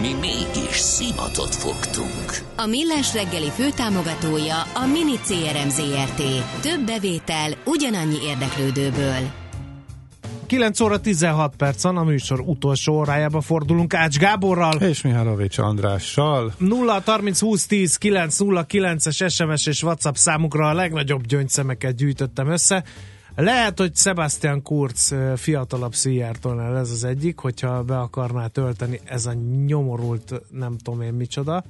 Mi mégis szimatot fogtunk. A Millás reggeli főtámogatója a Mini CRM Zrt. Több bevétel ugyanannyi érdeklődőből. 9 óra 16 perc a műsor utolsó órájába fordulunk Ács Gáborral. És Mihálovics Andrással. 0 30 20 10 9 0 9-es SMS és WhatsApp számukra a legnagyobb gyöngyszemeket gyűjtöttem össze. Lehet, hogy Sebastian Kurz fiatalabb Szijjártónál ez az egyik, hogyha be akarná tölteni ez a nyomorult nem tudom én micsoda.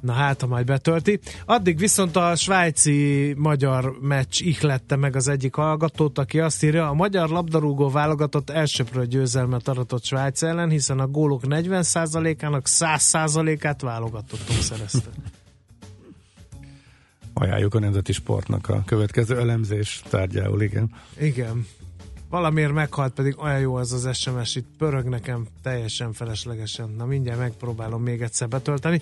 Na hát, ha majd betölti. Addig viszont a svájci-magyar meccs ihlette meg az egyik hallgatót, aki azt írja, a magyar labdarúgó válogatott elsőprő győzelmet aratott Svájc ellen, hiszen a gólok 40%-ának 100%-át válogatottunk szerezte. Ajánljuk a nemzeti sportnak a következő elemzés tárgyául, igen. Igen. Valamiért meghalt, pedig olyan jó az az SMS, itt pörög nekem teljesen feleslegesen. Na mindjárt megpróbálom még egyszer betölteni.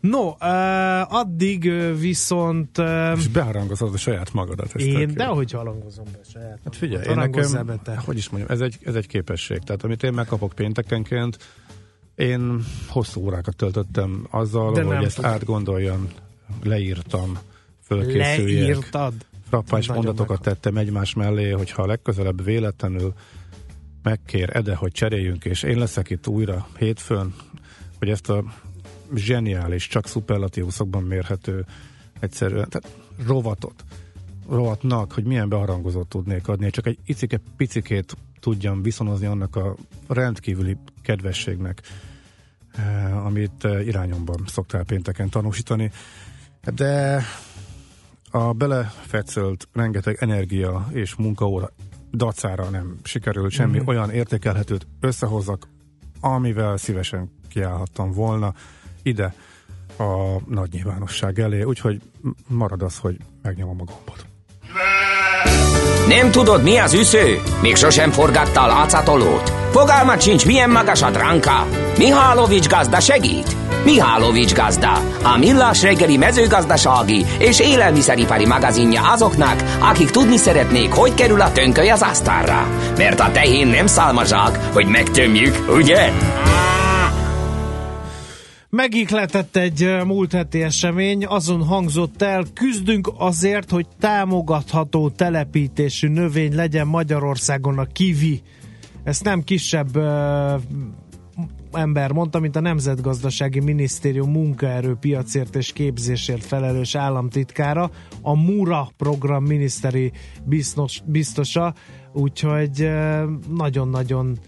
No, uh, addig viszont... Uh, És beharangozod a saját magadat. Én, de hogy harangozom be saját Hát figyelj, én nekem, be te. hogy is mondjam, ez egy, ez egy képesség. Tehát amit én megkapok péntekenként, én hosszú órákat töltöttem azzal, de hogy ezt átgondoljam, leírtam, fölkészüljek. Leírtad? Frappáns mondatokat meg. tettem egymás mellé, hogyha legközelebb véletlenül megkér Ede, hogy cseréljünk, és én leszek itt újra hétfőn, hogy ezt a zseniális, csak szuperlatívuszokban mérhető egyszerűen, tehát rovatot, rovatnak, hogy milyen beharangozott tudnék adni, csak egy icike picikét tudjam viszonozni annak a rendkívüli kedvességnek, eh, amit eh, irányomban szoktál pénteken tanúsítani. De a belefetszölt rengeteg energia és munkaóra dacára nem sikerült semmi mm-hmm. olyan értékelhetőt összehozzak, amivel szívesen kiállhattam volna ide a nagy nyilvánosság elé, úgyhogy marad az, hogy megnyomom a gombot. Nem tudod, mi az üsző? Még sosem forgatta a látszatolót? Fogalmat sincs, milyen magas a dránka? Mihálovics gazda segít? Mihálovics gazda, a millás reggeli mezőgazdasági és élelmiszeripari magazinja azoknak, akik tudni szeretnék, hogy kerül a tönköly az asztalra. Mert a tehén nem szálmazsák, hogy megtömjük, ugye? Megikletett egy múlt heti esemény, azon hangzott el, küzdünk azért, hogy támogatható telepítésű növény legyen Magyarországon a kivi. Ezt nem kisebb ember mondta, mint a Nemzetgazdasági Minisztérium munkaerőpiacért és képzésért felelős államtitkára, a MURA program miniszteri biztos, biztosa, úgyhogy nagyon-nagyon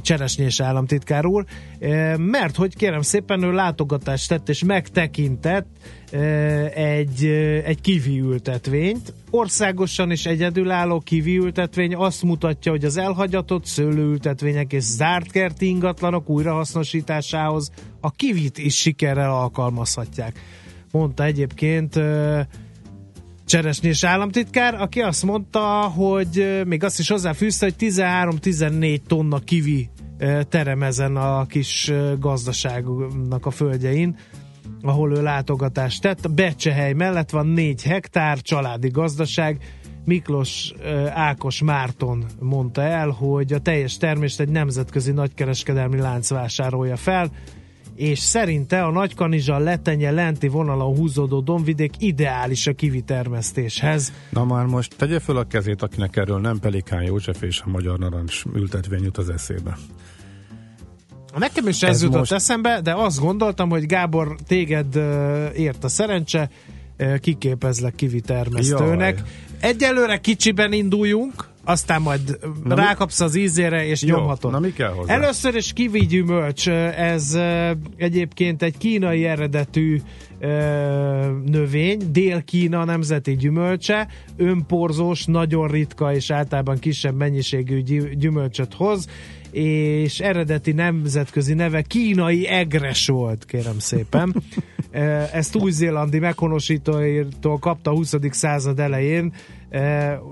Cseresnyés államtitkár úr, mert hogy kérem szépen ő látogatást tett és megtekintett egy, egy kivi ültetvényt. Országosan is egyedülálló kivi ültetvény azt mutatja, hogy az elhagyatott szőlőültetvények és zárt kerti ingatlanok újrahasznosításához a kivit is sikerrel alkalmazhatják. Mondta egyébként Cseresnyés államtitkár, aki azt mondta, hogy még azt is hozzáfűzte, hogy 13-14 tonna kivi terem ezen a kis gazdaságnak a földjein, ahol ő látogatást tett. Becsehely mellett van 4 hektár családi gazdaság, Miklós Ákos Márton mondta el, hogy a teljes termést egy nemzetközi nagykereskedelmi lánc vásárolja fel, és szerinte a Nagykanizsa letenye lenti vonalon húzódó domvidék ideális a kivitermesztéshez. Na már most tegye föl a kezét, akinek erről nem Pelikán József és a Magyar Narancs ültetvény jut az eszébe. Nekem is ez, ez jutott most... eszembe, de azt gondoltam, hogy Gábor, téged ért a szerencse, kiképezlek kivitermesztőnek. Jaj. Egyelőre kicsiben induljunk, aztán majd na rákapsz az ízére, és Jó, nyomhatod. Na mi kell hozzá? Először is kivi gyümölcs, ez egyébként egy kínai eredetű növény, Dél-Kína nemzeti gyümölcse, önporzós, nagyon ritka és általában kisebb mennyiségű gyümölcsöt hoz, és eredeti nemzetközi neve kínai egres volt, kérem szépen. Ezt új-zélandi meghonosítóitól kapta a 20. század elején,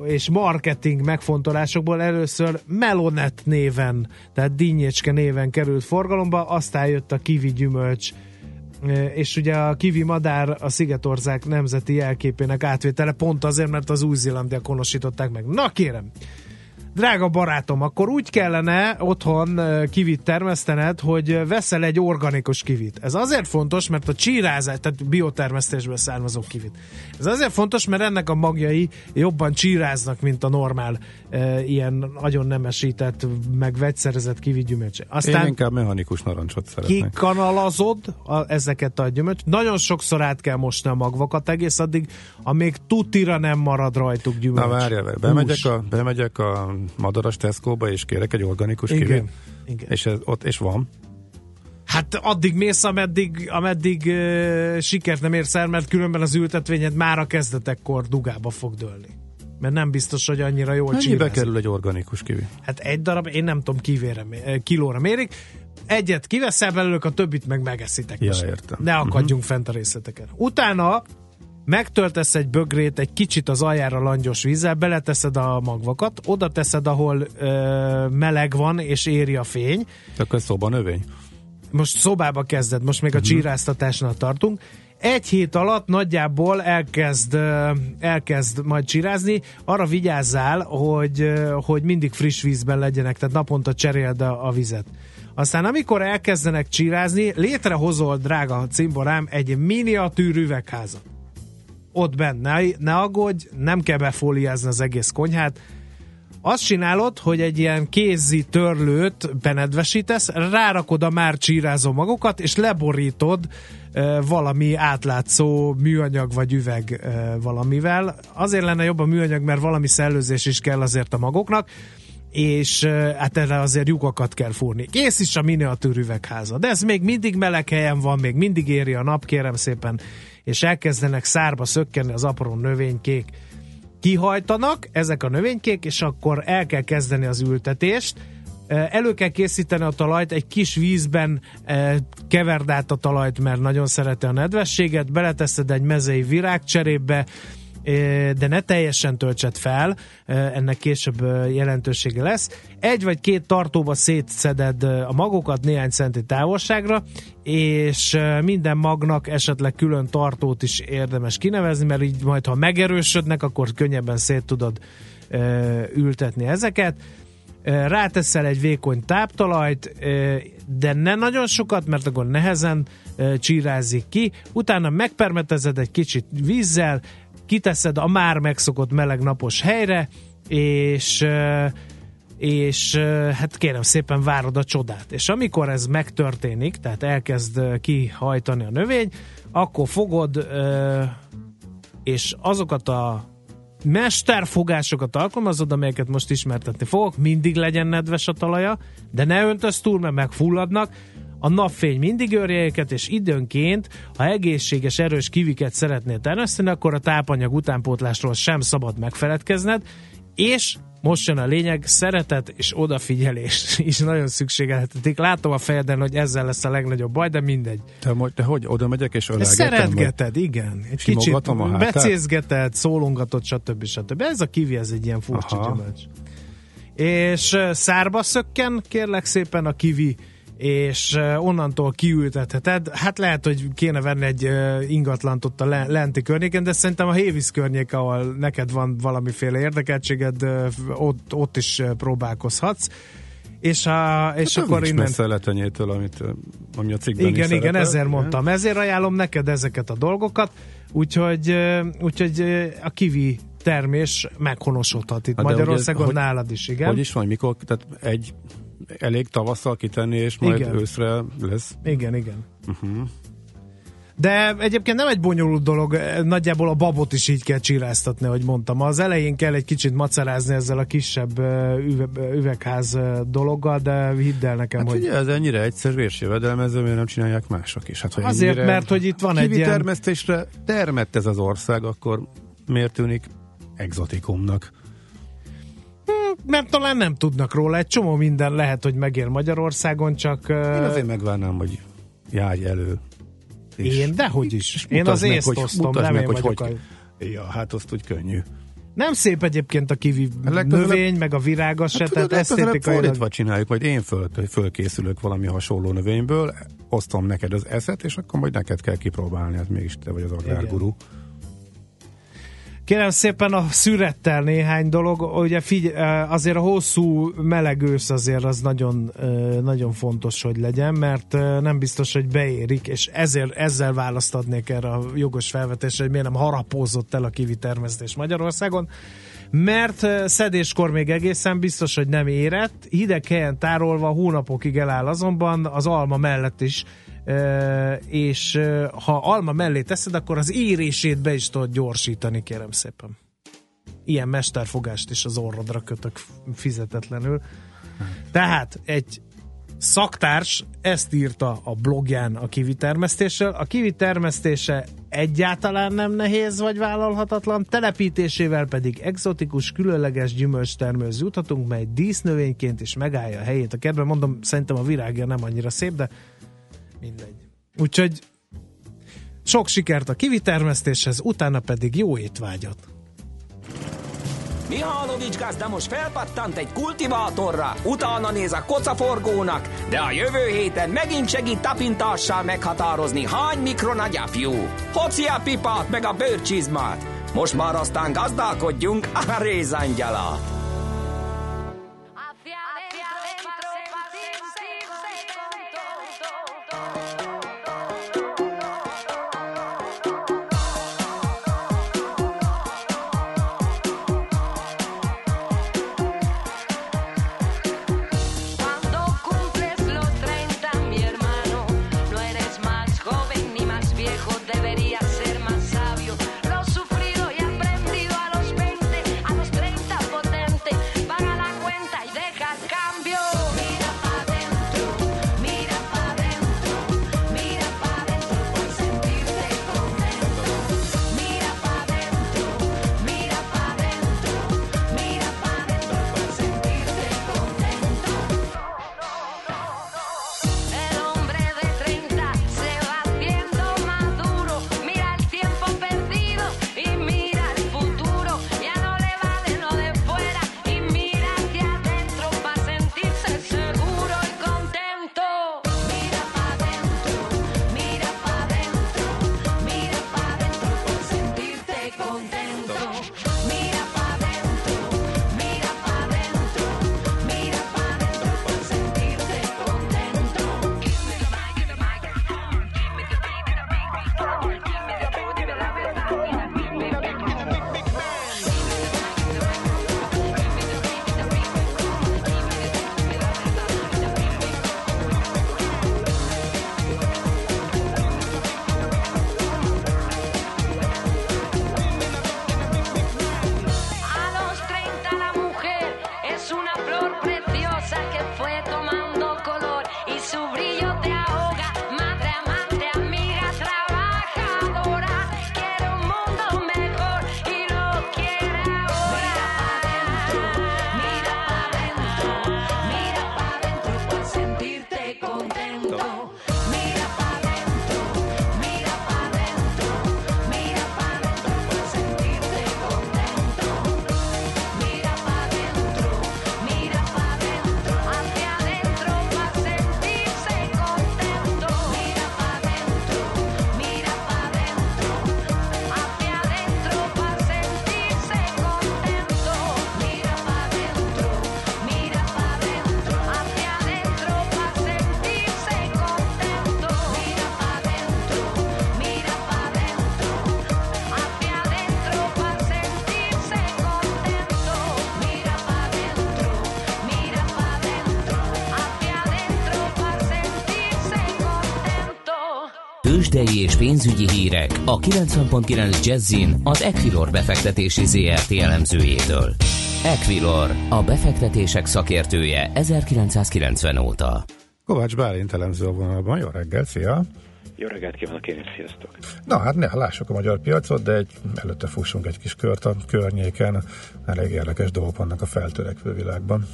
és marketing megfontolásokból először Melonet néven, tehát dinnyécske néven került forgalomba, aztán jött a kivi gyümölcs, és ugye a kivi madár a Szigetország nemzeti jelképének átvétele pont azért, mert az új-zélandiak honosították meg. Na kérem, Drága barátom, akkor úgy kellene otthon kivit termesztened, hogy veszel egy organikus kivit. Ez azért fontos, mert a csírázás, tehát biotermesztésből származó kivit. Ez azért fontos, mert ennek a magjai jobban csíráznak, mint a normál e, ilyen nagyon nemesített, meg vegyszerezett kivi gyümölcse. Aztán Én inkább mechanikus narancsot szeretnék. Kikanalazod a, ezeket a gyümölcs. Nagyon sokszor át kell mosni a magvakat egész addig, amíg tutira nem marad rajtuk gyümölcs. Na várjál, bemegyek a, bemegyek a madaras Tesco-ba, és kérek egy organikus igen, kivét. Igen. És, ez, ott, és van. Hát addig mész, ameddig, ameddig uh, sikert nem érsz el, mert különben az ültetvényed már a kezdetekkor dugába fog dőlni. Mert nem biztos, hogy annyira jól csinálsz. Mennyibe kerül egy organikus kivi? Hát egy darab, én nem tudom, kivére, kilóra mérik. Egyet kiveszel belőle, a többit meg megeszitek. Ja, értem. Ne akadjunk uh-huh. fent a részleteken. Utána megtöltesz egy bögrét egy kicsit az aljára langyos vízzel, beleteszed a magvakat, oda teszed, ahol ö, meleg van és éri a fény. Akkor szoba növény? Most szobába kezded, most még uh-huh. a mhm. csíráztatásnál tartunk. Egy hét alatt nagyjából elkezd, elkezd majd csirázni. Arra vigyázzál, hogy, hogy mindig friss vízben legyenek, tehát naponta cseréld a, a vizet. Aztán amikor elkezdenek csirázni, létrehozol, drága cimborám, egy miniatűr üvegházat ott benne, ne aggódj, nem kell befóliázni az egész konyhát, azt csinálod, hogy egy ilyen kézi törlőt benedvesítesz, rárakod a már csírázó magokat, és leborítod valami átlátszó műanyag vagy üveg valamivel. Azért lenne jobb a műanyag, mert valami szellőzés is kell azért a magoknak, és hát erre azért lyukakat kell fúrni. Kész is a miniatűr üvegháza, de ez még mindig meleg helyen van, még mindig éri a nap, kérem szépen és elkezdenek szárba szökkenni az apró növénykék. Kihajtanak ezek a növénykék, és akkor el kell kezdeni az ültetést, elő kell készíteni a talajt, egy kis vízben keverd át a talajt, mert nagyon szereti a nedvességet, beleteszed egy mezei virágcserébe, de ne teljesen töltsed fel, ennek később jelentősége lesz. Egy vagy két tartóba szétszeded a magokat néhány centi távolságra, és minden magnak esetleg külön tartót is érdemes kinevezni, mert így majd ha megerősödnek, akkor könnyebben szét tudod ültetni ezeket ráteszel egy vékony táptalajt, de ne nagyon sokat, mert akkor nehezen csírázik ki, utána megpermetezed egy kicsit vízzel, kiteszed a már megszokott meleg napos helyre, és és hát kérem szépen várod a csodát. És amikor ez megtörténik, tehát elkezd kihajtani a növény, akkor fogod és azokat a mesterfogásokat alkalmazod, amelyeket most ismertetni fogok, mindig legyen nedves a talaja, de ne öntöz túl, mert megfulladnak, a napfény mindig őrje őket, és időnként, ha egészséges, erős kiviket szeretnél termeszteni, akkor a tápanyag utánpótlásról sem szabad megfeledkezned, és most jön a lényeg, szeretet és odafigyelés is nagyon szükségelhetetik. Látom a fejeden, hogy ezzel lesz a legnagyobb baj, de mindegy. Te, de hogy oda megyek és ölegetem? Szeretgeted, vagy? igen. Egy kicsit a becézgeted, szólongatod, stb. stb. Ez a kivi, ez egy ilyen furcsa gyümölcs. És szárba szökken, kérlek szépen a kivi és onnantól kiültetheted. Hát lehet, hogy kéne venni egy ingatlant ott a lenti környéken, de szerintem a Hévisz környék, ahol neked van valamiféle érdekeltséged, ott, ott is próbálkozhatsz. És, a, és hát akkor innen... messze letenyétől, amit, ami a cikkben Igen, is igen, szerepel. ezért mondtam. Ezért ajánlom neked ezeket a dolgokat, úgyhogy, úgyhogy a kivi termés meghonosodhat itt hát Magyarországon, ez, nálad is, igen. Hogy is van, mikor, tehát egy elég tavasszal kitenni, és majd igen. őszre lesz. Igen, igen. Uh-huh. De egyébként nem egy bonyolult dolog, nagyjából a babot is így kell csiráztatni, hogy mondtam. Az elején kell egy kicsit macerázni ezzel a kisebb üve, üvegház dologgal, de hidd el nekem, hát hogy... Ugye, ez ennyire egyszer jövedelmező, miért nem csinálják mások is? Hát, Azért, ennyire... mert hogy itt van egy ilyen... termesztésre termett ez az ország, akkor miért tűnik exotikumnak? Mert talán nem tudnak róla. Egy csomó minden lehet, hogy megér Magyarországon, csak... Én azért megvárnám, hogy járj elő. is. Én dehogy is. Én az észt osztom, nem meg, én hogy, hogy, a... Ja, hát azt úgy könnyű. Nem szép egyébként a kivi növény, meg a virága se, hát, tehát esztétikai... Fordítva csináljuk, majd én föl, fölkészülök valami hasonló növényből, osztom neked az eszet, és akkor majd neked kell kipróbálni, hát mégis te vagy az agrárguru. Igen. Kérem szépen a szürettel néhány dolog, ugye figy- azért a hosszú meleg ősz azért az nagyon, nagyon fontos, hogy legyen, mert nem biztos, hogy beérik, és ezért ezzel választ adnék erre a jogos felvetésre, hogy miért nem harapózott el a kivi termesztés Magyarországon. Mert szedéskor még egészen biztos, hogy nem érett, hideg helyen tárolva hónapokig eláll azonban az alma mellett is és ha alma mellé teszed, akkor az érését be is tudod gyorsítani, kérem szépen. Ilyen mesterfogást is az orrodra kötök fizetetlenül. Tehát egy szaktárs ezt írta a blogján a kivi termesztéssel. A kivi termesztése egyáltalán nem nehéz vagy vállalhatatlan, telepítésével pedig exotikus, különleges gyümölcstermőz juthatunk, mely dísznövényként is megállja a helyét a kertben. Mondom, szerintem a virágja nem annyira szép, de mindegy. Úgyhogy sok sikert a kivitermesztéshez, utána pedig jó étvágyat! Mihálovics gazda most felpattant egy kultivátorra, utána néz a kocaforgónak, de a jövő héten megint segít tapintással meghatározni, hány mikron a gyapjú. Hoci a pipát meg a bőrcsizmát. Most már aztán gazdálkodjunk a rézangyalat. És pénzügyi hírek a 90.9 Jazzin az Equilor befektetési ZRT elemzőjétől. Equilor, a befektetések szakértője 1990 óta. Kovács Bálint elemző a vonalban. Jó reggel, szia! Jó reggelt kívánok én is, sziasztok! Na hát ne, lássuk a magyar piacot, de egy, előtte fussunk egy kis kört a környéken. Elég érdekes dolgok vannak a feltörekvő világban.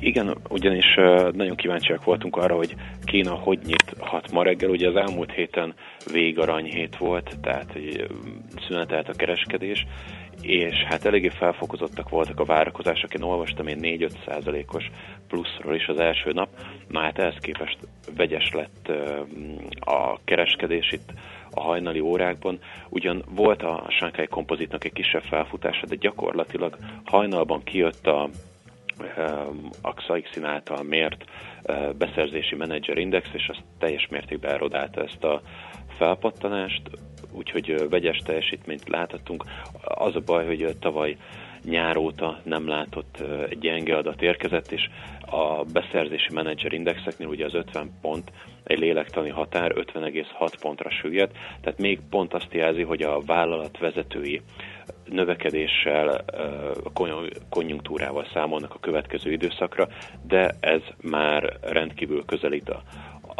Igen, ugyanis nagyon kíváncsiak voltunk arra, hogy Kína hogy nyithat ma reggel. Ugye az elmúlt héten végarany volt, tehát szünetelt a kereskedés, és hát eléggé felfokozottak voltak a várakozások. Én olvastam én 4-5 százalékos pluszról is az első nap, na hát ehhez képest vegyes lett a kereskedés itt a hajnali órákban. Ugyan volt a Shanghai kompozitnak egy kisebb felfutása, de gyakorlatilag hajnalban kijött a a Xaixin által mért beszerzési menedzser index, és azt teljes mértékben erodálta ezt a felpattanást, úgyhogy vegyes teljesítményt láthatunk. Az a baj, hogy tavaly nyár óta nem látott gyenge adat érkezett, és a beszerzési menedzser indexeknél ugye az 50 pont egy lélektani határ 50,6 pontra süllyedt, tehát még pont azt jelzi, hogy a vállalat vezetői növekedéssel, konjunktúrával számolnak a következő időszakra, de ez már rendkívül közelít a,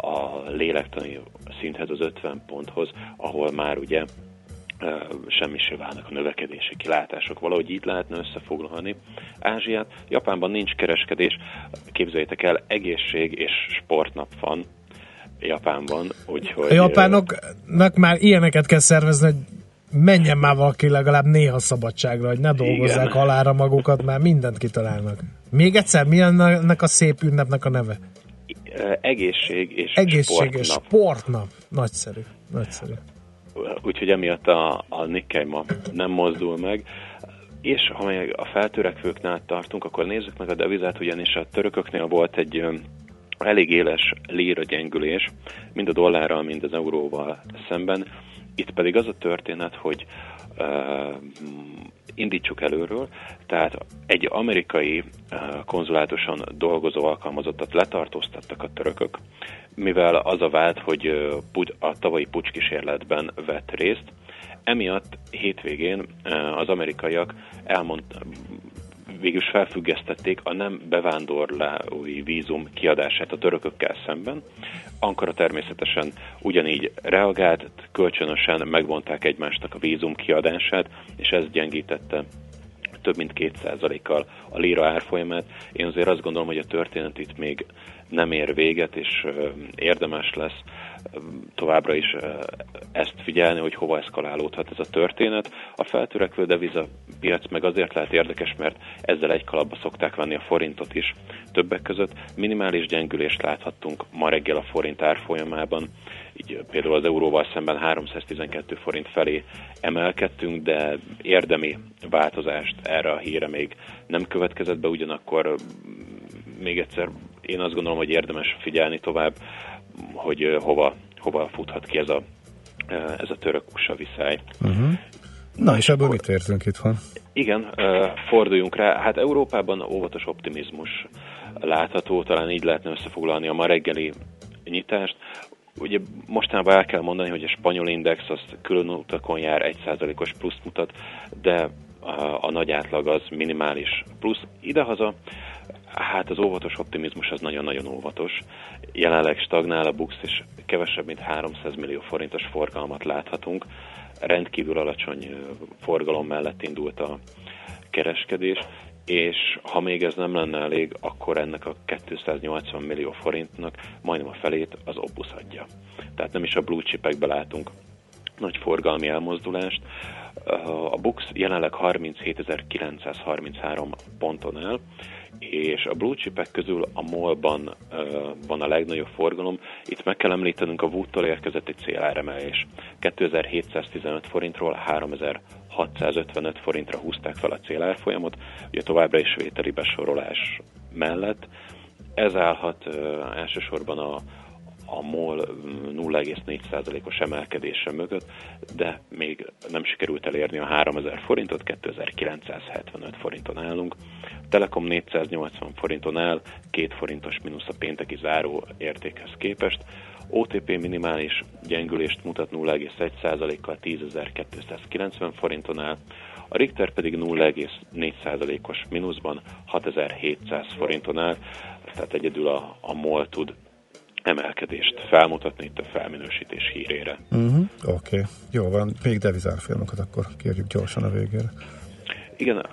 a lélektani szinthez, az 50 ponthoz, ahol már ugye semmi se válnak a növekedési kilátások. Valahogy így lehetne összefoglalni Ázsiát. Japánban nincs kereskedés, képzeljétek el, egészség és sportnap van Japánban, úgyhogy... A japánoknak már ilyeneket kell szervezni, hogy menjen már valaki legalább néha szabadságra, hogy ne dolgozzák Igen. halára magukat, már mindent kitalálnak. Még egyszer, mi ennek a szép ünnepnek a neve? Egészség és Egészség sportnap. és sportnap. Nagyszerű, nagyszerű. Úgyhogy emiatt a, a Nikkei ma nem mozdul meg. És ha még a feltörekvőknál tartunk, akkor nézzük meg a devizát, ugyanis a törököknél volt egy elég éles líra gyengülés, mind a dollárral, mind az euróval szemben. Itt pedig az a történet, hogy uh, indítsuk előről, tehát egy amerikai uh, konzulátuson dolgozó alkalmazottat letartóztattak a törökök, mivel az a vált, hogy uh, a tavalyi pucskísérletben vett részt. Emiatt hétvégén az amerikaiak elmond, végül is felfüggesztették a nem bevándorlói vízum kiadását a törökökkel szemben. Ankara természetesen ugyanígy reagált, kölcsönösen megvonták egymásnak a vízum kiadását, és ez gyengítette több mint 2%-kal a lira árfolyamát. Én azért azt gondolom, hogy a történet itt még nem ér véget, és érdemes lesz továbbra is ezt figyelni, hogy hova eszkalálódhat ez a történet. A feltörekvő devizapiac meg azért lehet érdekes, mert ezzel egy kalapba szokták venni a forintot is. Többek között minimális gyengülést láthattunk ma reggel a forint árfolyamában, így például az euróval szemben 312 forint felé emelkedtünk, de érdemi változást erre a híre még nem következett be, ugyanakkor még egyszer én azt gondolom, hogy érdemes figyelni tovább, hogy hova, hova futhat ki ez a, ez a török USA viszály. Uh-huh. Na és ebből mit értünk van? Igen, forduljunk rá. Hát Európában óvatos optimizmus látható, talán így lehetne összefoglalni a ma reggeli nyitást. Ugye mostanában el kell mondani, hogy a spanyol index az külön utakon jár 1%-os plusz mutat, de a, a nagy átlag az minimális plusz. Idehaza Hát az óvatos optimizmus az nagyon-nagyon óvatos. Jelenleg stagnál a BUX, és kevesebb, mint 300 millió forintos forgalmat láthatunk. Rendkívül alacsony forgalom mellett indult a kereskedés, és ha még ez nem lenne elég, akkor ennek a 280 millió forintnak majdnem a felét az Opus adja. Tehát nem is a blue chipekbe látunk nagy forgalmi elmozdulást. A BUX jelenleg 37.933 ponton áll, és a blue chipek közül a MOL-ban uh, van a legnagyobb forgalom. Itt meg kell említenünk a Wood-tól érkezett egy céláremelés. 2715 forintról 3655 forintra húzták fel a célárfolyamot, ugye továbbra is vételi besorolás mellett. Ez állhat uh, elsősorban a, a MOL 0,4%-os emelkedése mögött, de még nem sikerült elérni a 3000 forintot, 2975 forinton állunk. Telekom 480 forinton áll, 2 forintos mínusz a pénteki záró értékhez képest. OTP minimális gyengülést mutat 0,1%-kal 10.290 forinton áll, a Richter pedig 0,4%-os mínuszban 6700 forinton áll, tehát egyedül a, a MOL tud emelkedést felmutatni itt a felminősítés hírére. Uh-huh. Oké, okay. jó van. Még devizárfilmokat akkor kérjük gyorsan a végére. Igen,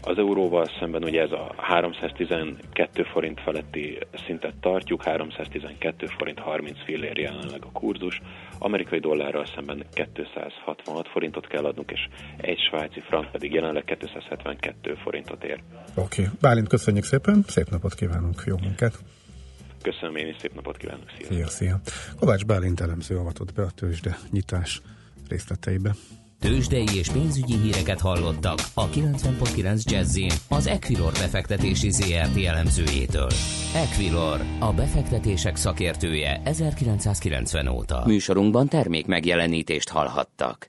az euróval szemben ugye ez a 312 forint feletti szintet tartjuk, 312 forint 30 fillér jelenleg a kurzus, amerikai dollárral szemben 266 forintot kell adnunk, és egy svájci frank pedig jelenleg 272 forintot ér. Oké, okay. Bálint köszönjük szépen, szép napot kívánunk, jó munkát! Köszönöm én is, szép napot kívánok, szia! Szia, szia! Kovács Bálint elemző avatott be a tőzsde nyitás részleteibe. Tőzsdei és pénzügyi híreket hallottak a 90.9 jazz az Equilor befektetési ZRT elemzőjétől. Equilor, a befektetések szakértője 1990 óta. Műsorunkban termék megjelenítést hallhattak.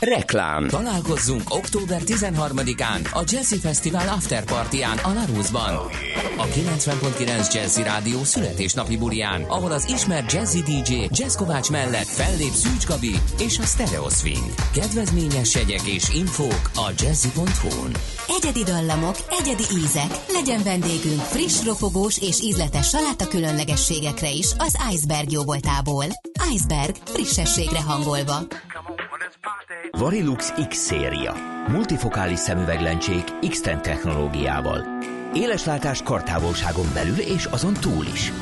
Reklám. Találkozzunk október 13-án a Jazzy Festival After Partyán a Larusban. A 90.9 Jazzy Rádió születésnapi bulián, ahol az ismert Jazzy DJ Jazz Kovács mellett fellép Szűcs Gabi és a Stereo Swing. Kedvezményes jegyek és infók a jazzy.hu-n. Egyedi dallamok, egyedi ízek. Legyen vendégünk friss, ropogós és ízletes saláta különlegességekre is az Iceberg jóvoltából. Iceberg frissességre hangolva. Varilux X széria. Multifokális szemüveglencsék X-Ten technológiával. Éleslátás kartávolságon belül és azon túl is.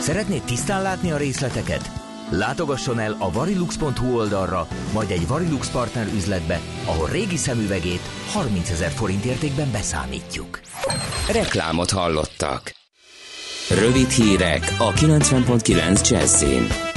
Szeretnéd tisztán látni a részleteket? Látogasson el a varilux.hu oldalra, majd egy Varilux partner üzletbe, ahol régi szemüvegét 30 ezer forint értékben beszámítjuk. Reklámot hallottak. Rövid hírek a 90.9 Jazzin.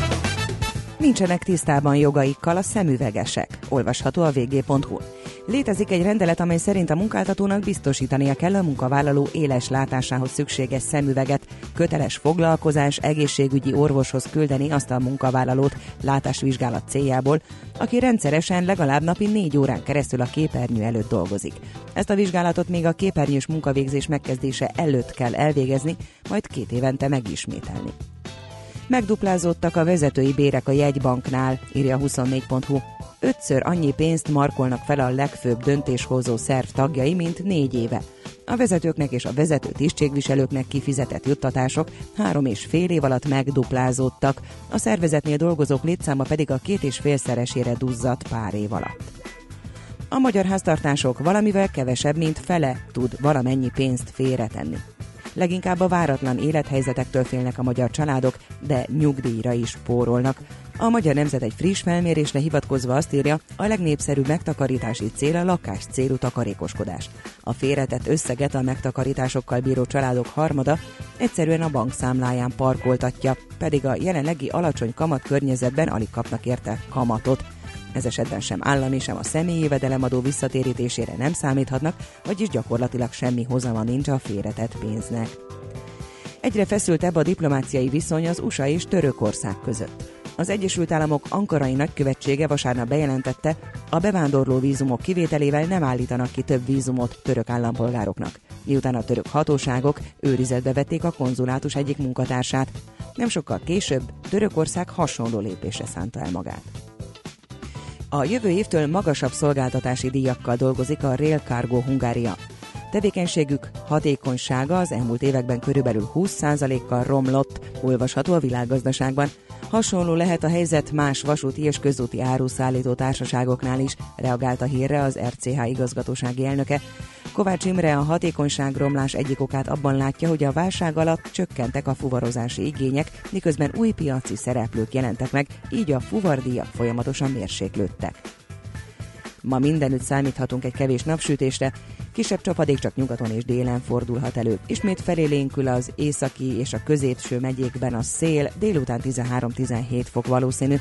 Nincsenek tisztában jogaikkal a szemüvegesek. Olvasható a vg.hu. Létezik egy rendelet, amely szerint a munkáltatónak biztosítania kell a munkavállaló éles látásához szükséges szemüveget, köteles foglalkozás, egészségügyi orvoshoz küldeni azt a munkavállalót látásvizsgálat céljából, aki rendszeresen legalább napi négy órán keresztül a képernyő előtt dolgozik. Ezt a vizsgálatot még a képernyős munkavégzés megkezdése előtt kell elvégezni, majd két évente megismételni. Megduplázódtak a vezetői bérek a jegybanknál, írja 24.hu. Ötször annyi pénzt markolnak fel a legfőbb döntéshozó szerv tagjai, mint négy éve. A vezetőknek és a vezető tisztségviselőknek kifizetett juttatások három és fél év alatt megduplázódtak, a szervezetnél dolgozók létszáma pedig a két és félszeresére duzzadt pár év alatt. A magyar háztartások valamivel kevesebb, mint fele tud valamennyi pénzt félretenni. Leginkább a váratlan élethelyzetektől félnek a magyar családok, de nyugdíjra is spórolnak. A Magyar Nemzet egy friss felmérésre hivatkozva azt írja, a legnépszerűbb megtakarítási cél a lakás célú takarékoskodás. A félretett összeget a megtakarításokkal bíró családok harmada egyszerűen a bankszámláján parkoltatja, pedig a jelenlegi alacsony kamat környezetben alig kapnak érte kamatot. Ez esetben sem állami, sem a személyi jövedelemadó visszatérítésére nem számíthatnak, vagyis gyakorlatilag semmi hozama nincs a félretett pénznek. Egyre feszültebb a diplomáciai viszony az USA és Törökország között. Az Egyesült Államok Ankarai nagykövetsége vasárnap bejelentette, a bevándorló vízumok kivételével nem állítanak ki több vízumot török állampolgároknak. Miután a török hatóságok őrizetbe vették a konzulátus egyik munkatársát, nem sokkal később Törökország hasonló lépésre szánta el magát. A jövő évtől magasabb szolgáltatási díjakkal dolgozik a Rail Cargo Hungária. Tevékenységük hatékonysága az elmúlt években körülbelül 20%-kal romlott, olvasható a világgazdaságban. Hasonló lehet a helyzet más vasúti és közúti áruszállító társaságoknál is, reagált a hírre az RCH igazgatósági elnöke. Kovács Imre a hatékonyságromlás egyik okát abban látja, hogy a válság alatt csökkentek a fuvarozási igények, miközben új piaci szereplők jelentek meg, így a fuvardíjak folyamatosan mérséklődtek. Ma mindenütt számíthatunk egy kevés napsütésre, kisebb csapadék csak nyugaton és délen fordulhat elő. Ismét felélénkül az északi és a középső megyékben a szél, délután 13-17 fok valószínű.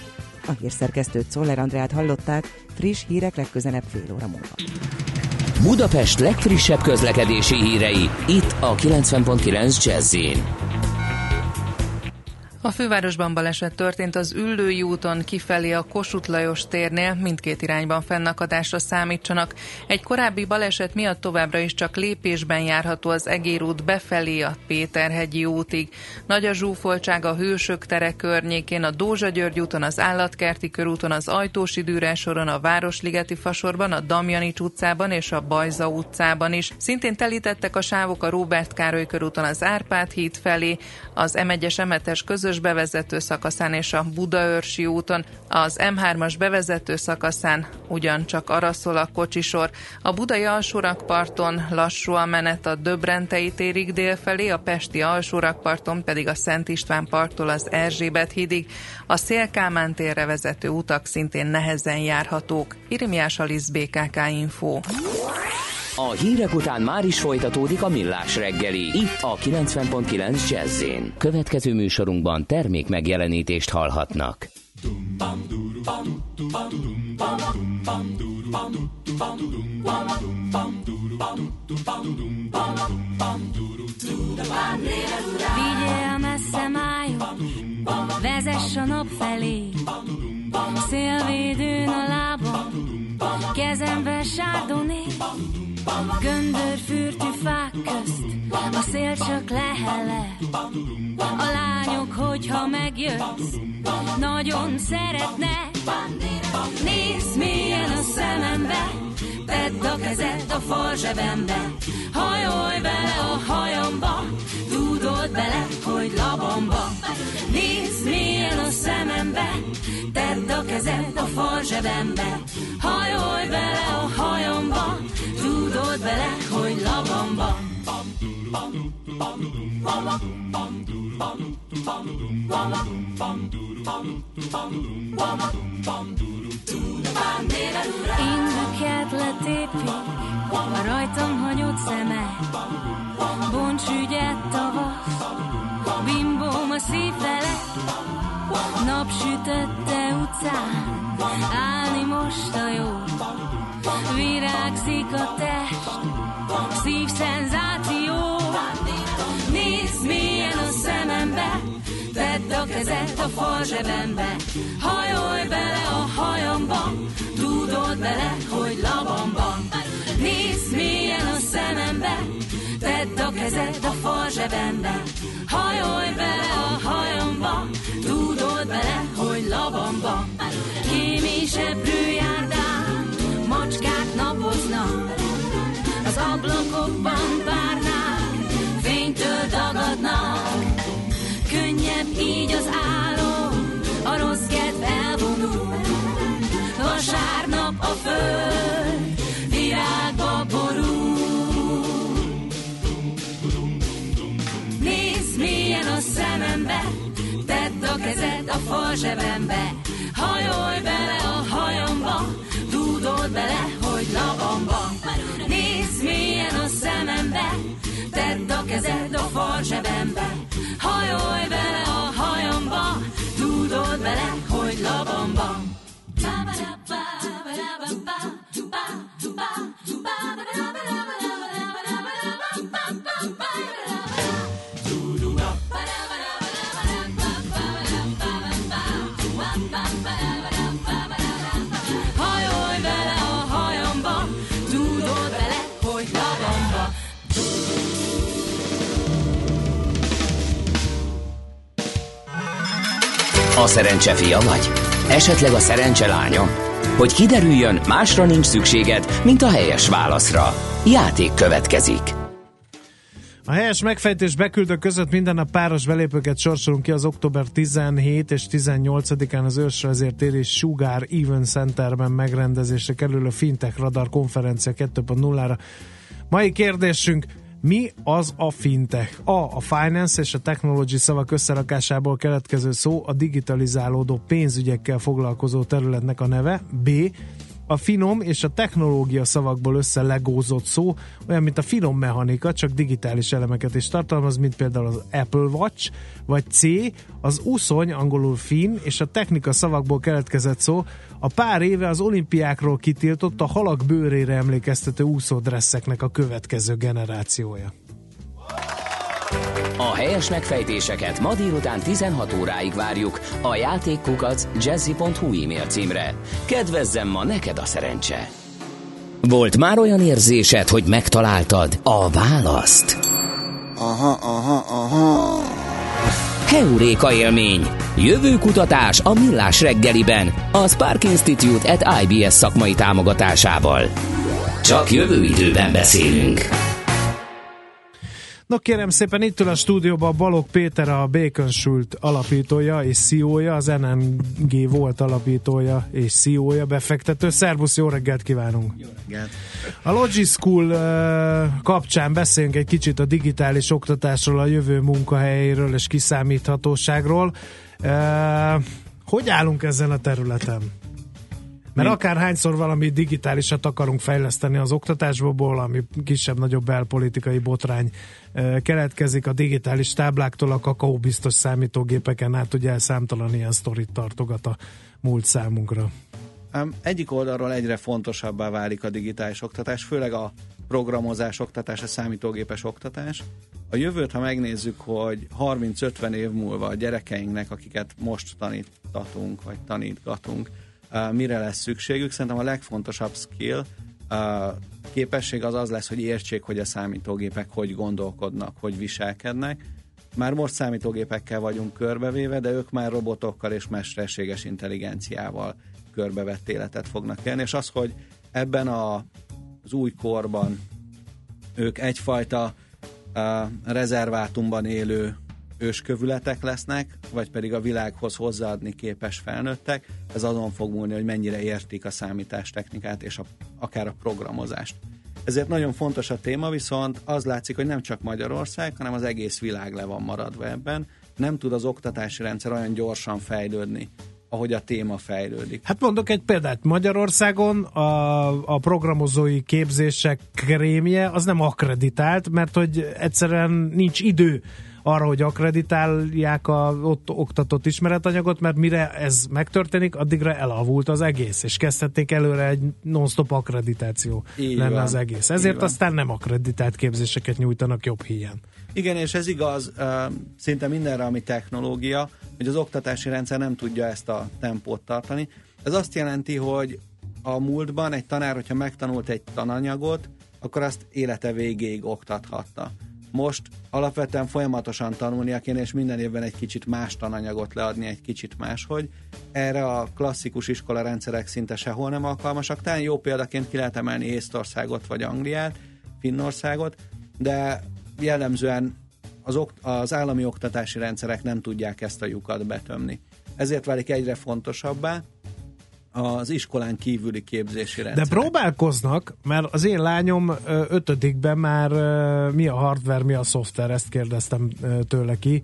A hírszerkesztőt Szoller Andrát hallották, friss hírek legközelebb fél óra múlva. Budapest legfrissebb közlekedési hírei, itt a 90.9 jazz a fővárosban baleset történt az Üllői úton kifelé a Kossuth Lajos térnél, mindkét irányban fennakadásra számítsanak. Egy korábbi baleset miatt továbbra is csak lépésben járható az Egér út befelé a Péterhegyi útig. Nagy a zsúfoltság a Hősök tere környékén, a Dózsa György úton, az Állatkerti körúton, az Ajtósi soron, a Városligeti fasorban, a Damjani utcában és a Bajza utcában is. Szintén telítettek a sávok a Róbert Károly körúton az Árpád híd felé, az M1-es közös M2-ös bevezető szakaszán és a Budaörsi úton, az M3-as bevezető szakaszán ugyancsak arra szól a kocsisor. A budai alsórakparton lassú a menet a Döbrentei térig délfelé, a Pesti alsórakparton pedig a Szent István parttól az Erzsébet hídig. A Szélkámán térre vezető utak szintén nehezen járhatók. Irimiás Alisz BKK Info. A hírek után már is folytatódik a millás reggeli. Itt a 90.9 jazz Következő műsorunkban termék megjelenítést hallhatnak. Vigyél messze májok, vezess a nap felé, szélvédőn a lábam, kezemben sárdoné. Göndörfürtű fák közt a szél csak lehele. A lányok, hogyha megjössz, nagyon szeretne. Nézd milyen a szemembe, tedd a kezed a fal zsebembe. Hajolj bele a hajamba, tudod bele, hogy labamba. Nézd milyen a szemembe, tedd a kezed a fal zsebembe. Hajolj bele a hajamba, tudod bele, hogy labamba. Indüket letépik, a rajtam hagyott szeme, bonts ügyet tavasz, bimbóm a szív felett, napsütötte utcán, állni most a jó. Virágzik a test, szenzáció. Nézd, milyen a szemembe, tedd a kezed a fal zsebembe. Hajolj bele a hajamba, tudod bele, hogy labamban. Nézd, milyen a szemembe, tedd a kezed a fal zsebembe. Hajolj bele a hajamba, tudod bele, hogy labamba. Kémi seprő járdán, macskák napoznak, az ablakokban párnák, a zsebembe. Hajolj bele a hajamba, tudod bele, hogy labamba. Nézd, milyen a szemembe, tedd a kezed a fal zsebembe. Hajolj bele a hajamba, tudod bele, hogy labamba. A szerencse fia vagy? Esetleg a szerencse lánya? Hogy kiderüljön, másra nincs szükséged, mint a helyes válaszra. Játék következik. A helyes megfejtés beküldők között minden nap páros belépőket sorsolunk ki az október 17 és 18-án az ősrajzért térés Sugar Even Centerben megrendezésre kerül a Fintech Radar konferencia 2.0-ra. Mai kérdésünk, mi az a fintech? A. A finance és a technology szavak összerakásából keletkező szó a digitalizálódó pénzügyekkel foglalkozó területnek a neve. B. A finom és a technológia szavakból összelegózott szó, olyan, mint a finom mechanika, csak digitális elemeket is tartalmaz, mint például az Apple Watch, vagy C. Az uszony, angolul fin, és a technika szavakból keletkezett szó, a pár éve az olimpiákról kitiltott a halak bőrére emlékeztető úszódresszeknek a következő generációja. A helyes megfejtéseket ma délután 16 óráig várjuk a játékkukac jazzy.hu e-mail címre. Kedvezzem ma neked a szerencse! Volt már olyan érzésed, hogy megtaláltad a választ? Aha, aha, aha. Heuréka élmény! Jövő kutatás a Millás reggeliben, a Spark Institute at IBS szakmai támogatásával. Csak jövő időben beszélünk. Na kérem szépen, itt ül a stúdióban Balog Péter, a Baconsult alapítója és CEO-ja, az NMG volt alapítója és CEO-ja, befektető. Szervusz, jó reggelt kívánunk! Jó reggelt! A Logischool uh, kapcsán beszéljünk egy kicsit a digitális oktatásról, a jövő munkahelyéről és kiszámíthatóságról. Uh, hogy állunk ezen a területen? Mert Mi? akárhányszor valami digitálisat akarunk fejleszteni az oktatásból, ami kisebb-nagyobb belpolitikai botrány keletkezik a digitális tábláktól a kakaó biztos számítógépeken át, ugye számtalan ilyen sztorit tartogat a múlt számunkra. Egyik oldalról egyre fontosabbá válik a digitális oktatás, főleg a programozás oktatás, a számítógépes oktatás. A jövőt, ha megnézzük, hogy 30-50 év múlva a gyerekeinknek, akiket most tanítatunk, vagy tanítgatunk, mire lesz szükségük. Szerintem a legfontosabb skill, képesség az az lesz, hogy értsék, hogy a számítógépek hogy gondolkodnak, hogy viselkednek. Már most számítógépekkel vagyunk körbevéve, de ők már robotokkal és mesterséges intelligenciával körbevett életet fognak élni, és az, hogy ebben a, az új korban ők egyfajta a rezervátumban élő őskövületek lesznek, vagy pedig a világhoz hozzáadni képes felnőttek, ez azon fog múlni, hogy mennyire értik a számítástechnikát és a, akár a programozást. Ezért nagyon fontos a téma, viszont az látszik, hogy nem csak Magyarország, hanem az egész világ le van maradva ebben. Nem tud az oktatási rendszer olyan gyorsan fejlődni, ahogy a téma fejlődik. Hát mondok egy példát. Magyarországon a, a programozói képzések krémje az nem akreditált, mert hogy egyszerűen nincs idő arra, hogy akreditálják a ott oktatott ismeretanyagot, mert mire ez megtörténik, addigra elavult az egész, és kezdhették előre egy non-stop akkreditáció Így lenne van. az egész. Ezért aztán nem akreditált képzéseket nyújtanak jobb híján. Igen, és ez igaz szinte mindenre, ami technológia, hogy az oktatási rendszer nem tudja ezt a tempót tartani. Ez azt jelenti, hogy a múltban egy tanár, hogyha megtanult egy tananyagot, akkor azt élete végéig oktathatta. Most alapvetően folyamatosan tanulnia kéne, és minden évben egy kicsit más tananyagot leadni, egy kicsit máshogy. Erre a klasszikus iskola rendszerek szinte sehol nem alkalmasak. Talán jó példaként ki lehet emelni Észtországot vagy Angliát, Finnországot, de jellemzően az, az állami oktatási rendszerek nem tudják ezt a lyukat betömni. Ezért válik egyre fontosabbá, az iskolán kívüli képzési rendszerek. De próbálkoznak, mert az én lányom ötödikben már mi a hardware, mi a szoftver, ezt kérdeztem tőle ki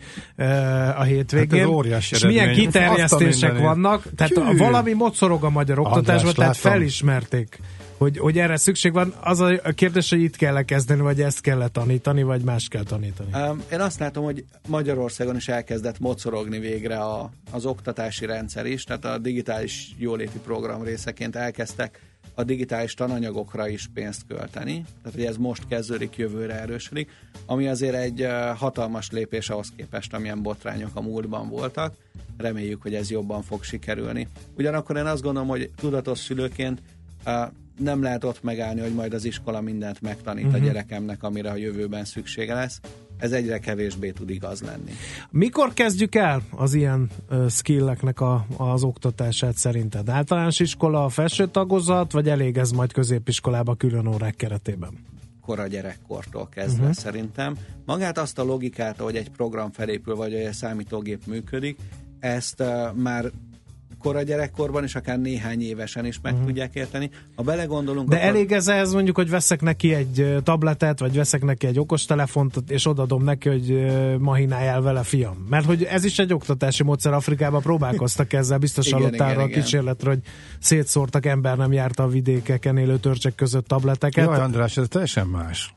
a hétvégén. Hát óriási és milyen kiterjesztések vannak, tehát Hű. valami mocorog a magyar oktatásban, tehát felismerték hogy, hogy erre szükség van. Az a kérdés, hogy itt kell kezdeni, vagy ezt kell tanítani, vagy más kell tanítani. Én azt látom, hogy Magyarországon is elkezdett mocorogni végre a, az oktatási rendszer is, tehát a digitális jóléti program részeként elkezdtek a digitális tananyagokra is pénzt költeni, tehát hogy ez most kezdődik, jövőre erősödik, ami azért egy hatalmas lépés ahhoz képest, amilyen botrányok a múltban voltak. Reméljük, hogy ez jobban fog sikerülni. Ugyanakkor én azt gondolom, hogy tudatos szülőként nem lehet ott megállni, hogy majd az iskola mindent megtanít uh-huh. a mhm. gyerekemnek, amire a jövőben szüksége lesz. Ez egyre kevésbé tud igaz lenni. Mikor kezdjük el az ilyen uh, skilleknek a, az oktatását szerinted? Általános iskola, a felső tagozat, vagy elég ez majd középiskolába külön órák keretében? kora gyerekkortól kezdve uh-huh. szerintem. Magát azt a logikát, hogy egy program felépül, vagy hogy a számítógép működik, ezt uh, már kora gyerekkorban, és akár néhány évesen is meg uh-huh. tudják érteni. Ha belegondolunk... De akkor... elég ez ehhez mondjuk, hogy veszek neki egy tabletet, vagy veszek neki egy okostelefont, és odadom neki, hogy mahináljál vele, fiam. Mert hogy ez is egy oktatási módszer Afrikában próbálkoztak ezzel, biztos hallottál a kísérletre, hogy szétszórtak, ember nem járta a vidékeken élő törcsek között tableteket. Jaj, András, ez teljesen más.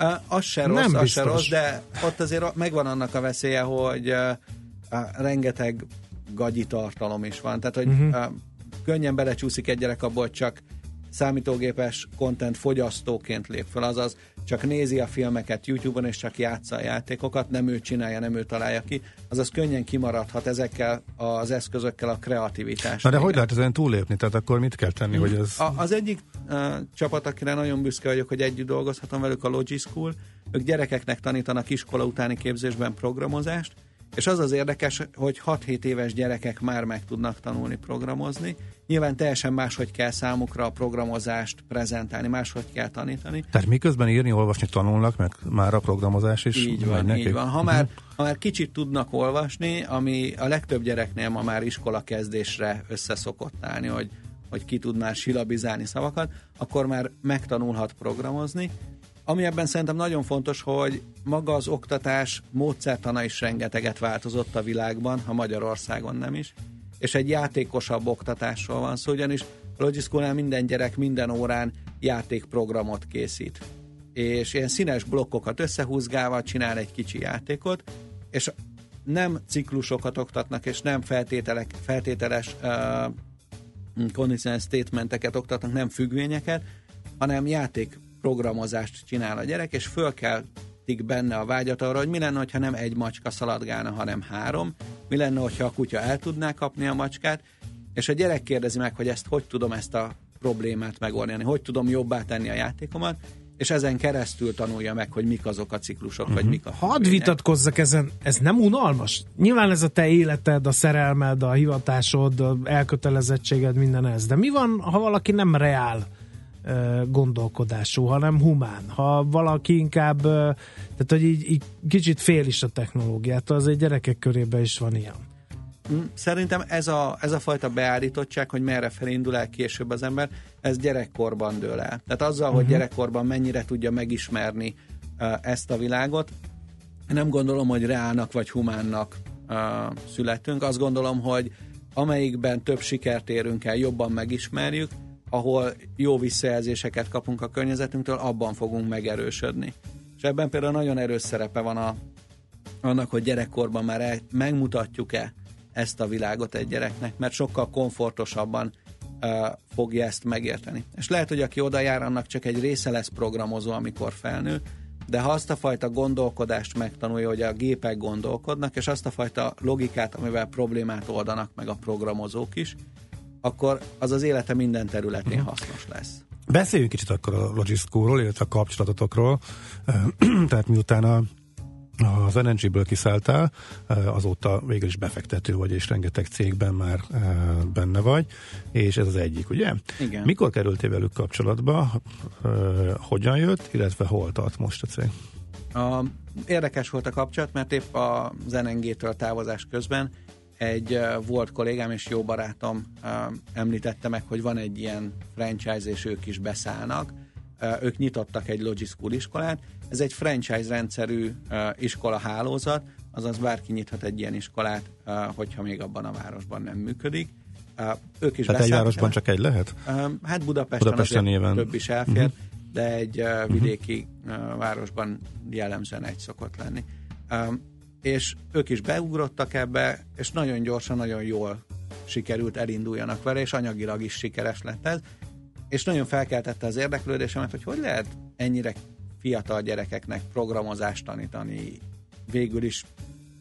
Uh, az se rossz, nem az se rossz, de ott azért megvan annak a veszélye, hogy uh, rengeteg gagyi tartalom is van. Tehát, hogy uh-huh. könnyen belecsúszik egy gyerek abból, csak számítógépes content fogyasztóként lép fel, azaz csak nézi a filmeket YouTube-on, és csak játsza a játékokat, nem ő csinálja, nem ő találja ki, azaz könnyen kimaradhat ezekkel az eszközökkel a kreativitás. Na de hogy lehet ezen túlépni? Tehát akkor mit kell tenni, hogy ez... A, az egyik uh, csapat, akire nagyon büszke vagyok, hogy együtt dolgozhatom velük, a Logischool, ők gyerekeknek tanítanak iskola utáni képzésben programozást, És az az érdekes, hogy 6-7 éves gyerekek már meg tudnak tanulni programozni. Nyilván teljesen máshogy kell számukra a programozást prezentálni, máshogy kell tanítani. Tehát miközben írni, olvasni tanulnak, meg már a programozás is Így van, nekik? így van. Ha már, ha már kicsit tudnak olvasni, ami a legtöbb gyereknél ma már iskola kezdésre össze szokott állni, hogy, hogy ki tud már silabizálni szavakat, akkor már megtanulhat programozni. Ami ebben szerintem nagyon fontos, hogy maga az oktatás módszertana is rengeteget változott a világban, ha Magyarországon nem is, és egy játékosabb oktatásról van szó, ugyanis a Logic School-nál minden gyerek minden órán játékprogramot készít. És ilyen színes blokkokat összehúzgálva csinál egy kicsi játékot, és nem ciklusokat oktatnak, és nem feltételek, feltételes uh, conditional statementeket oktatnak, nem függvényeket, hanem játékprogramozást csinál a gyerek, és föl kell benne a vágyat arra, hogy mi lenne, ha nem egy macska szaladgálna, hanem három, mi lenne, hogyha a kutya el tudná kapni a macskát, és a gyerek kérdezi meg, hogy ezt hogy tudom ezt a problémát megoldani, hogy tudom jobbá tenni a játékomat, és ezen keresztül tanulja meg, hogy mik azok a ciklusok, uh-huh. vagy mik a Hadd vitatkozzak ezen, ez nem unalmas? Nyilván ez a te életed, a szerelmed, a hivatásod, a elkötelezettséged, minden ez. De mi van, ha valaki nem reál gondolkodású, hanem humán? Ha valaki inkább, tehát hogy így, így kicsit fél is a technológiától, az egy gyerekek körében is van ilyen. Mm, Szerintem ez a, ez a fajta beállítottság, hogy merre felé indul el később az ember, ez gyerekkorban dől el. Tehát azzal, uh-huh. hogy gyerekkorban mennyire tudja megismerni uh, ezt a világot, nem gondolom, hogy reálnak vagy humánnak uh, születünk. Azt gondolom, hogy amelyikben több sikert érünk el, jobban megismerjük, ahol jó visszajelzéseket kapunk a környezetünktől, abban fogunk megerősödni. És ebben például nagyon erős szerepe van a, annak, hogy gyerekkorban már el, megmutatjuk-e ezt a világot egy gyereknek, mert sokkal komfortosabban uh, fogja ezt megérteni. És lehet, hogy aki oda jár, annak csak egy része lesz programozó, amikor felnő, de ha azt a fajta gondolkodást megtanulja, hogy a gépek gondolkodnak, és azt a fajta logikát, amivel problémát oldanak meg a programozók is, akkor az az élete minden területén Mhm. hasznos lesz. Beszéljünk kicsit akkor a Logiszkóról, illetve a kapcsolatotokról. Tehát miután a az NNG-ből kiszálltál, azóta végül is befektető vagy, és rengeteg cégben már benne vagy, és ez az egyik, ugye? Igen. Mikor kerültél velük kapcsolatba, hogyan jött, illetve hol tart most a cég? A, érdekes volt a kapcsolat, mert épp az NNG-től távozás közben egy volt kollégám és jó barátom említette meg, hogy van egy ilyen franchise, és ők is beszállnak. Ők nyitottak egy Logi School iskolát. Ez egy franchise rendszerű iskola hálózat, azaz bárki nyithat egy ilyen iskolát, hogyha még abban a városban nem működik. Ők is Tehát egy városban csak egy lehet? Hát Budapesten, Budapesten azért több is elfér, Mhm. de egy uh, vidéki uh, városban jellemzően egy szokott lenni. És ők is beugrottak ebbe, és nagyon gyorsan, nagyon jól sikerült elinduljanak vele, és anyagilag is sikeres lett ez. És nagyon felkeltette az érdeklődésemet, hogy hogy lehet ennyire fiatal gyerekeknek programozást tanítani végül is,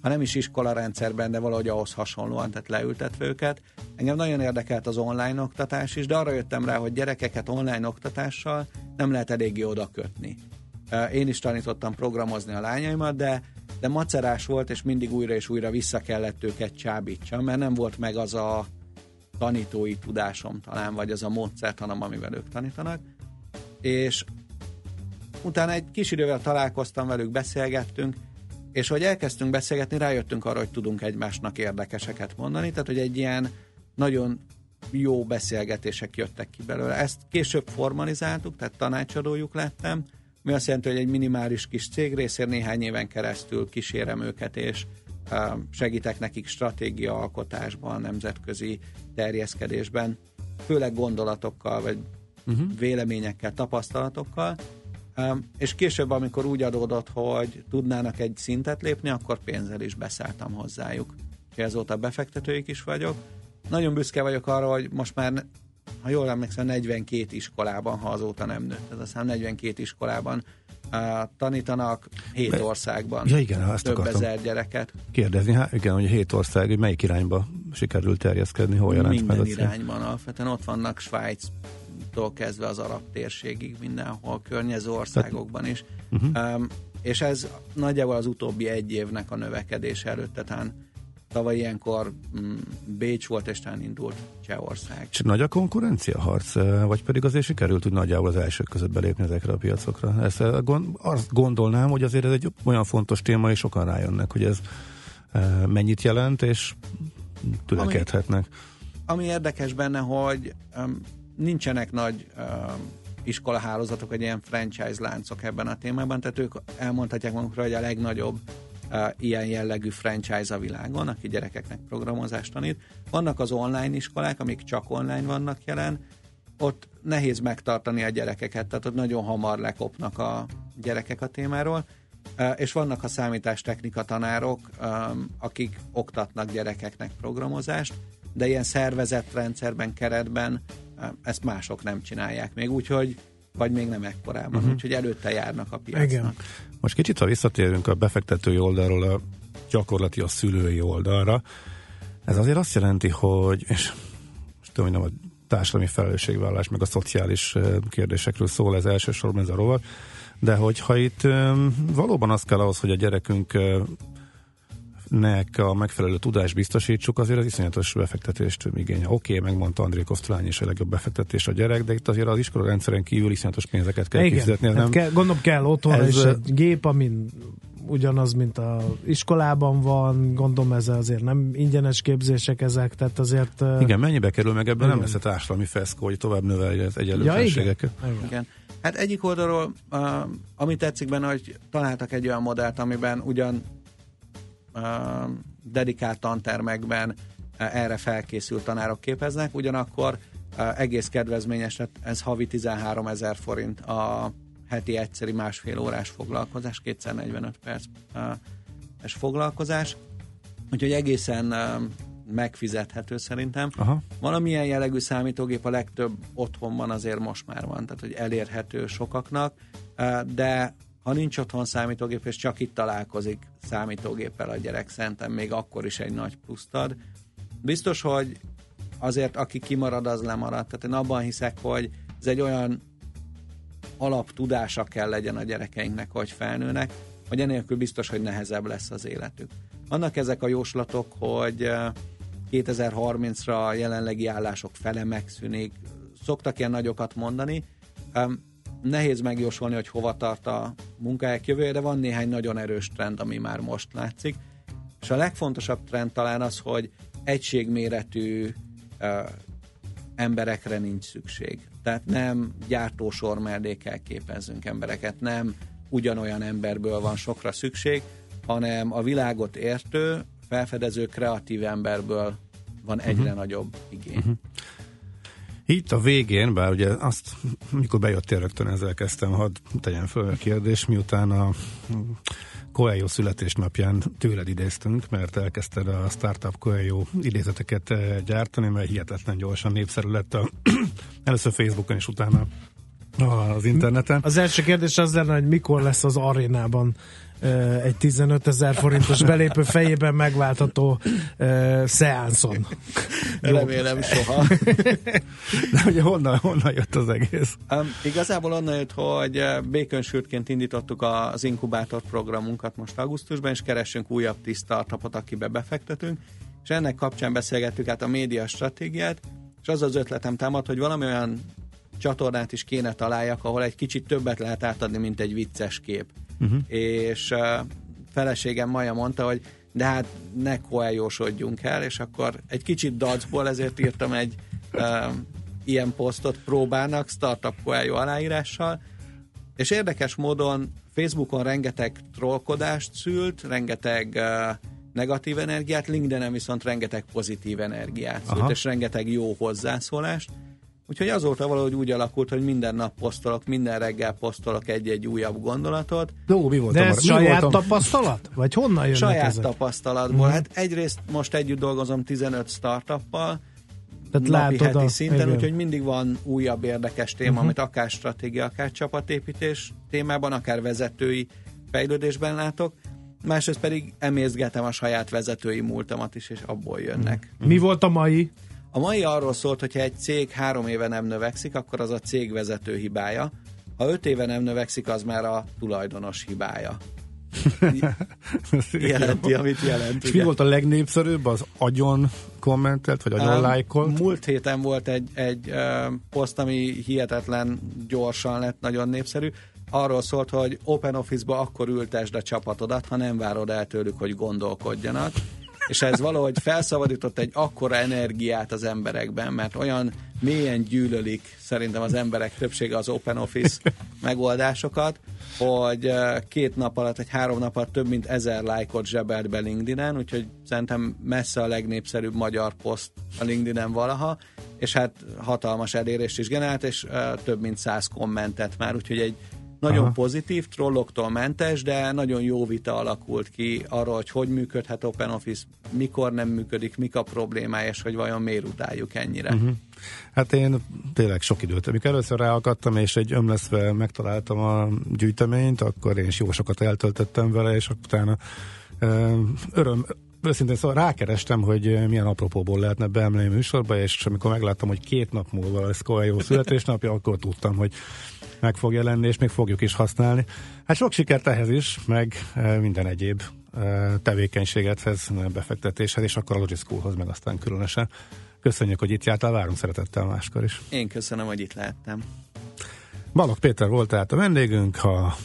ha nem is iskolarendszerben, de valahogy ahhoz hasonlóan, tehát leültetve őket. Engem nagyon érdekelt az online oktatás is, de arra jöttem rá, hogy gyerekeket online oktatással nem lehet eléggé oda kötni. Én is tanítottam programozni a lányaimat, de, de macerás volt, és mindig újra és újra vissza kellett őket csábítsam, mert nem volt meg az a tanítói tudásom talán, vagy az a módszertanom, amivel ők tanítanak. És utána egy kis idővel találkoztam velük, beszélgettünk, és hogy elkezdtünk beszélgetni, rájöttünk arra, hogy tudunk egymásnak érdekeseket mondani, tehát hogy egy ilyen nagyon jó beszélgetések jöttek ki belőle. Ezt később formalizáltuk, tehát tanácsadójuk lettem, mi azt jelenti, hogy egy minimális kis cég részér néhány éven keresztül kísérem őket, és segítek nekik stratégiaalkotásban, nemzetközi terjeszkedésben, főleg gondolatokkal, vagy uh-huh. véleményekkel, tapasztalatokkal, és később, amikor úgy adódott, hogy tudnának egy szintet lépni, akkor pénzzel is beszálltam hozzájuk. És azóta befektetőik is vagyok. Nagyon büszke vagyok arra, hogy most már ha jól emlékszem, 42 iskolában, ha azóta nem nőtt ez a szám, 42 iskolában uh, tanítanak 7 országban. Ja, igen, azt több akartam ezer gyereket. Kérdezni, hát igen, hogy hét ország, hogy melyik irányba sikerült terjeszkedni, hol jelent Minden meg irányban alapvetően ott vannak Svájctól kezdve az arab térségig, mindenhol, környező országokban is. Mhm. Um, és ez nagyjából az utóbbi egy évnek a növekedése előtte, tehát tavaly ilyenkor mm, Bécs volt, és talán indult Csehország. És nagy a konkurencia harc, eh, vagy pedig azért sikerült úgy nagyjából az elsők között belépni ezekre a piacokra? Ezt eh, azt gondolnám, hogy azért ez egy olyan fontos téma, és sokan rájönnek, hogy ez eh, mennyit jelent, és tülekedhetnek. Ami, ami érdekes benne, hogy um, nincsenek nagy um, iskolahálózatok, vagy ilyen franchise láncok ebben a témában, tehát ők elmondhatják magukra, hogy a legnagyobb ilyen jellegű franchise a világon, aki gyerekeknek programozást tanít. Vannak az online iskolák, amik csak online vannak jelen, ott nehéz megtartani a gyerekeket, tehát ott nagyon hamar lekopnak a gyerekek a témáról, és vannak a számítástechnika tanárok, akik oktatnak gyerekeknek programozást, de ilyen szervezett rendszerben, keretben ezt mások nem csinálják még, úgyhogy vagy még nem ekkorában, uh-huh. úgyhogy előtte járnak a piacnak. Igen. Most kicsit, ha visszatérünk a befektetői oldalról a gyakorlati a szülői oldalra, ez azért azt jelenti, hogy, és most tudom, hogy nem a társadalmi felelősségvállalás, meg a szociális kérdésekről szól ez elsősorban ez a rovat, de hogyha itt valóban az kell ahhoz, hogy a gyerekünk nek a megfelelő tudást biztosítsuk, azért az iszonyatos befektetést igénye. Oké, okay, megmondta André Kosztolányi is a legjobb befektetés a gyerek, de itt azért az iskola rendszeren kívül iszonyatos pénzeket kell Igen, kifizetni. Hát nem, kell, gondolom kell otthon ez, is egy gép, amin ugyanaz, mint a iskolában van, gondolom ez azért nem ingyenes képzések ezek, tehát azért... Igen, mennyibe kerül meg ebben nem lesz a társadalmi feszkó, hogy tovább növelje az egyenlőtlenségeket. Ja, igen. igen. Hát egyik oldalról, uh, ami tetszik benne, hogy találtak egy olyan modellt, amiben ugyan dedikált tantermekben erre felkészült tanárok képeznek, ugyanakkor egész kedvezményes, tehát ez havi 13 ezer forint a heti egyszeri másfél órás foglalkozás, kétszer 45 perc es foglalkozás, úgyhogy egészen megfizethető szerintem. Aha. Valamilyen jellegű számítógép a legtöbb otthonban azért most már van, tehát hogy elérhető sokaknak, de ha nincs otthon számítógép, és csak itt találkozik számítógéppel a gyerek, szerintem még akkor is egy nagy pluszt ad. Biztos, hogy azért aki kimarad, az lemarad. Tehát én abban hiszek, hogy ez egy olyan alaptudása kell legyen a gyerekeinknek, hogy felnőnek, hogy enélkül biztos, hogy nehezebb lesz az életük. Vannak ezek a jóslatok, hogy 2030-ra eh, a jelenlegi állások fele megszűnik, szoktak ilyen nagyokat mondani, nehéz megjósolni, hogy hova tart a munkahelyek jövője, de van néhány nagyon erős trend, ami már most látszik. És a legfontosabb trend talán az, hogy egységméretű uh, emberekre nincs szükség. Tehát nem gyártósor mellé kell képezzünk embereket, nem ugyanolyan emberből van sokra szükség, hanem a világot értő, felfedező, kreatív emberből van egyre uh-huh. nagyobb igény. Uh-huh. Itt a végén, bár ugye azt, mikor bejöttél rögtön ezzel kezdtem, hadd tegyen föl a kérdés, miután a Coelho születésnapján tőled idéztünk, mert elkezdted a Startup Coelho idézeteket eh, gyártani, mert hihetetlen gyorsan népszerű lett a, először Facebookon és utána az interneten. Az első kérdés az lenne, hogy mikor lesz az arénában egy 15 ezer forintos belépő fejében megváltató uh, szeánszon. Remélem soha. De ugye honnan, honnan jött az egész? Um, igazából onnan jött, hogy békönsültként indítottuk az inkubátor programunkat most augusztusban, és keresünk újabb tíz startupot, akibe befektetünk, és ennek kapcsán beszélgettük át a média stratégiát, és az az ötletem támad, hogy valami olyan csatornát is kéne találjak, ahol egy kicsit többet lehet átadni, mint egy vicces kép uh-huh. és uh, feleségem Maja mondta, hogy de hát ne koeljósodjunk el, és akkor egy kicsit dacból ezért írtam egy uh, ilyen posztot próbának, Startup Coelho aláírással, és érdekes módon Facebookon rengeteg trollkodást szült, rengeteg uh, negatív energiát, LinkedIn-en viszont rengeteg pozitív energiát szült, Aha. és rengeteg jó hozzászólást, Úgyhogy azóta valahogy úgy alakult, hogy minden nap posztolok, minden reggel posztolok egy-egy újabb gondolatot. Jó, mi volt De ez saját voltam? tapasztalat? Vagy honnan jönnek Saját ezek? tapasztalatból. Mm. Hát egyrészt most együtt dolgozom 15 startuppal, tehát napi heti a, szinten, igen. úgyhogy mindig van újabb érdekes téma, uh-huh. amit akár stratégia, akár csapatépítés témában, akár vezetői fejlődésben látok. Másrészt pedig emészgetem a saját vezetői múltamat is, és abból jönnek. Uh-huh. Mi volt a mai? A mai arról szólt, hogyha egy cég három éve nem növekszik, akkor az a cég vezető hibája. Ha öt éve nem növekszik, az már a tulajdonos hibája. jelenti, amit jelent. És mi volt a legnépszerűbb? Az agyon kommentelt, vagy agyon um, lájkolt? Múlt héten volt egy, egy uh, poszt, ami hihetetlen gyorsan lett, nagyon népszerű. Arról szólt, hogy Open Office-ba akkor ültesd a csapatodat, ha nem várod el tőlük, hogy gondolkodjanak és ez valahogy felszabadított egy akkora energiát az emberekben, mert olyan mélyen gyűlölik szerintem az emberek többsége az Open Office megoldásokat, hogy két nap alatt, egy három nap alatt több mint ezer lájkot zsebelt be LinkedIn-en, úgyhogy szerintem messze a legnépszerűbb magyar poszt a LinkedIn-en valaha, és hát hatalmas elérést is generált, és több mint száz kommentet már, úgyhogy egy nagyon Aha. pozitív, trolloktól mentes, de nagyon jó vita alakult ki arról, hogy hogy működhet OpenOffice, mikor nem működik, mik a problémája, és hogy vajon miért utáljuk ennyire. Uh-huh. Hát én tényleg sok időt. Amikor először ráakadtam, és egy ömleszve megtaláltam a gyűjteményt, akkor én is jó sokat eltöltöttem vele, és utána öröm, őszintén szóval rákerestem, hogy milyen apropóból lehetne beemleni műsorba, és amikor megláttam, hogy két nap múlva lesz jó születésnapja, akkor tudtam, hogy meg fog jelenni, és még fogjuk is használni. Hát sok sikert ehhez is, meg e, minden egyéb e, tevékenységethez, befektetéshez, és akkor a Logischoolhoz meg aztán különösen. Köszönjük, hogy itt jártál, várunk szeretettel máskor is. Én köszönöm, hogy itt lehettem. Balog Péter volt tehát a vendégünk, a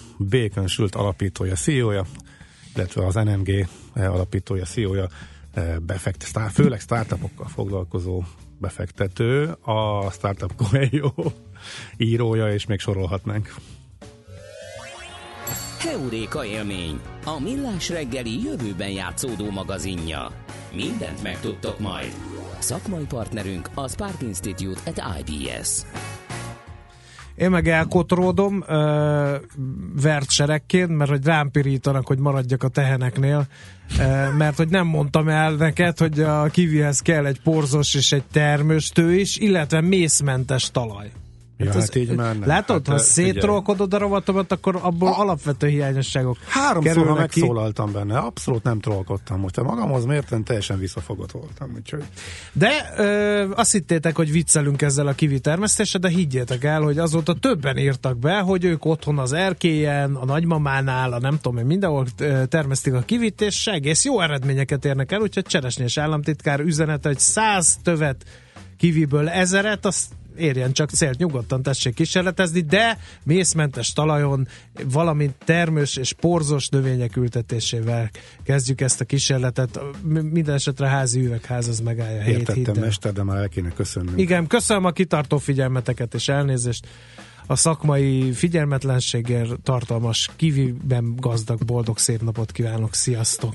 Sült alapítója, CEO-ja, illetve az NMG alapítója, CEO-ja, e, befekt, főleg startupokkal foglalkozó befektető, a Startup Coelho írója, és még sorolhatnánk. Heuréka élmény, a millás reggeli jövőben játszódó magazinja. Mindent megtudtok majd. Szakmai partnerünk a Spark Institute at IBS. Én meg elkotródom uh, vert seregként, mert hogy rám pirítanak, hogy maradjak a teheneknél, uh, mert hogy nem mondtam el neked, hogy a kivihez kell egy porzos és egy termőstő is, illetve mészmentes talaj. Ja, hát, hát így már nem. Látod, hát, ha szétrolkodod a rovatomat, akkor abból ah, alapvető hiányosságok Háromszor megszólaltam ki. benne, abszolút nem trollkodtam. Most magamhoz mérten teljesen visszafogott voltam. Úgyhogy... De ö, azt hittétek, hogy viccelünk ezzel a kivi termesztéssel, de higgyétek el, hogy azóta többen írtak be, hogy ők otthon az erkélyen, a nagymamánál, a nem tudom én, mindenhol termesztik a kivit, és egész jó eredményeket érnek el, úgyhogy Cseresnyés államtitkár üzenete, hogy száz tövet kiviből ezeret, azt érjen csak célt, nyugodtan tessék kísérletezni, de mészmentes talajon, valamint termős és porzos növények ültetésével kezdjük ezt a kísérletet. Minden esetre házi üvegház az megállja Értettem, mester, de már el kéne köszönni. Igen, köszönöm a kitartó figyelmeteket és elnézést a szakmai figyelmetlenségért tartalmas, kiviben gazdag, boldog, szép napot kívánok. Sziasztok!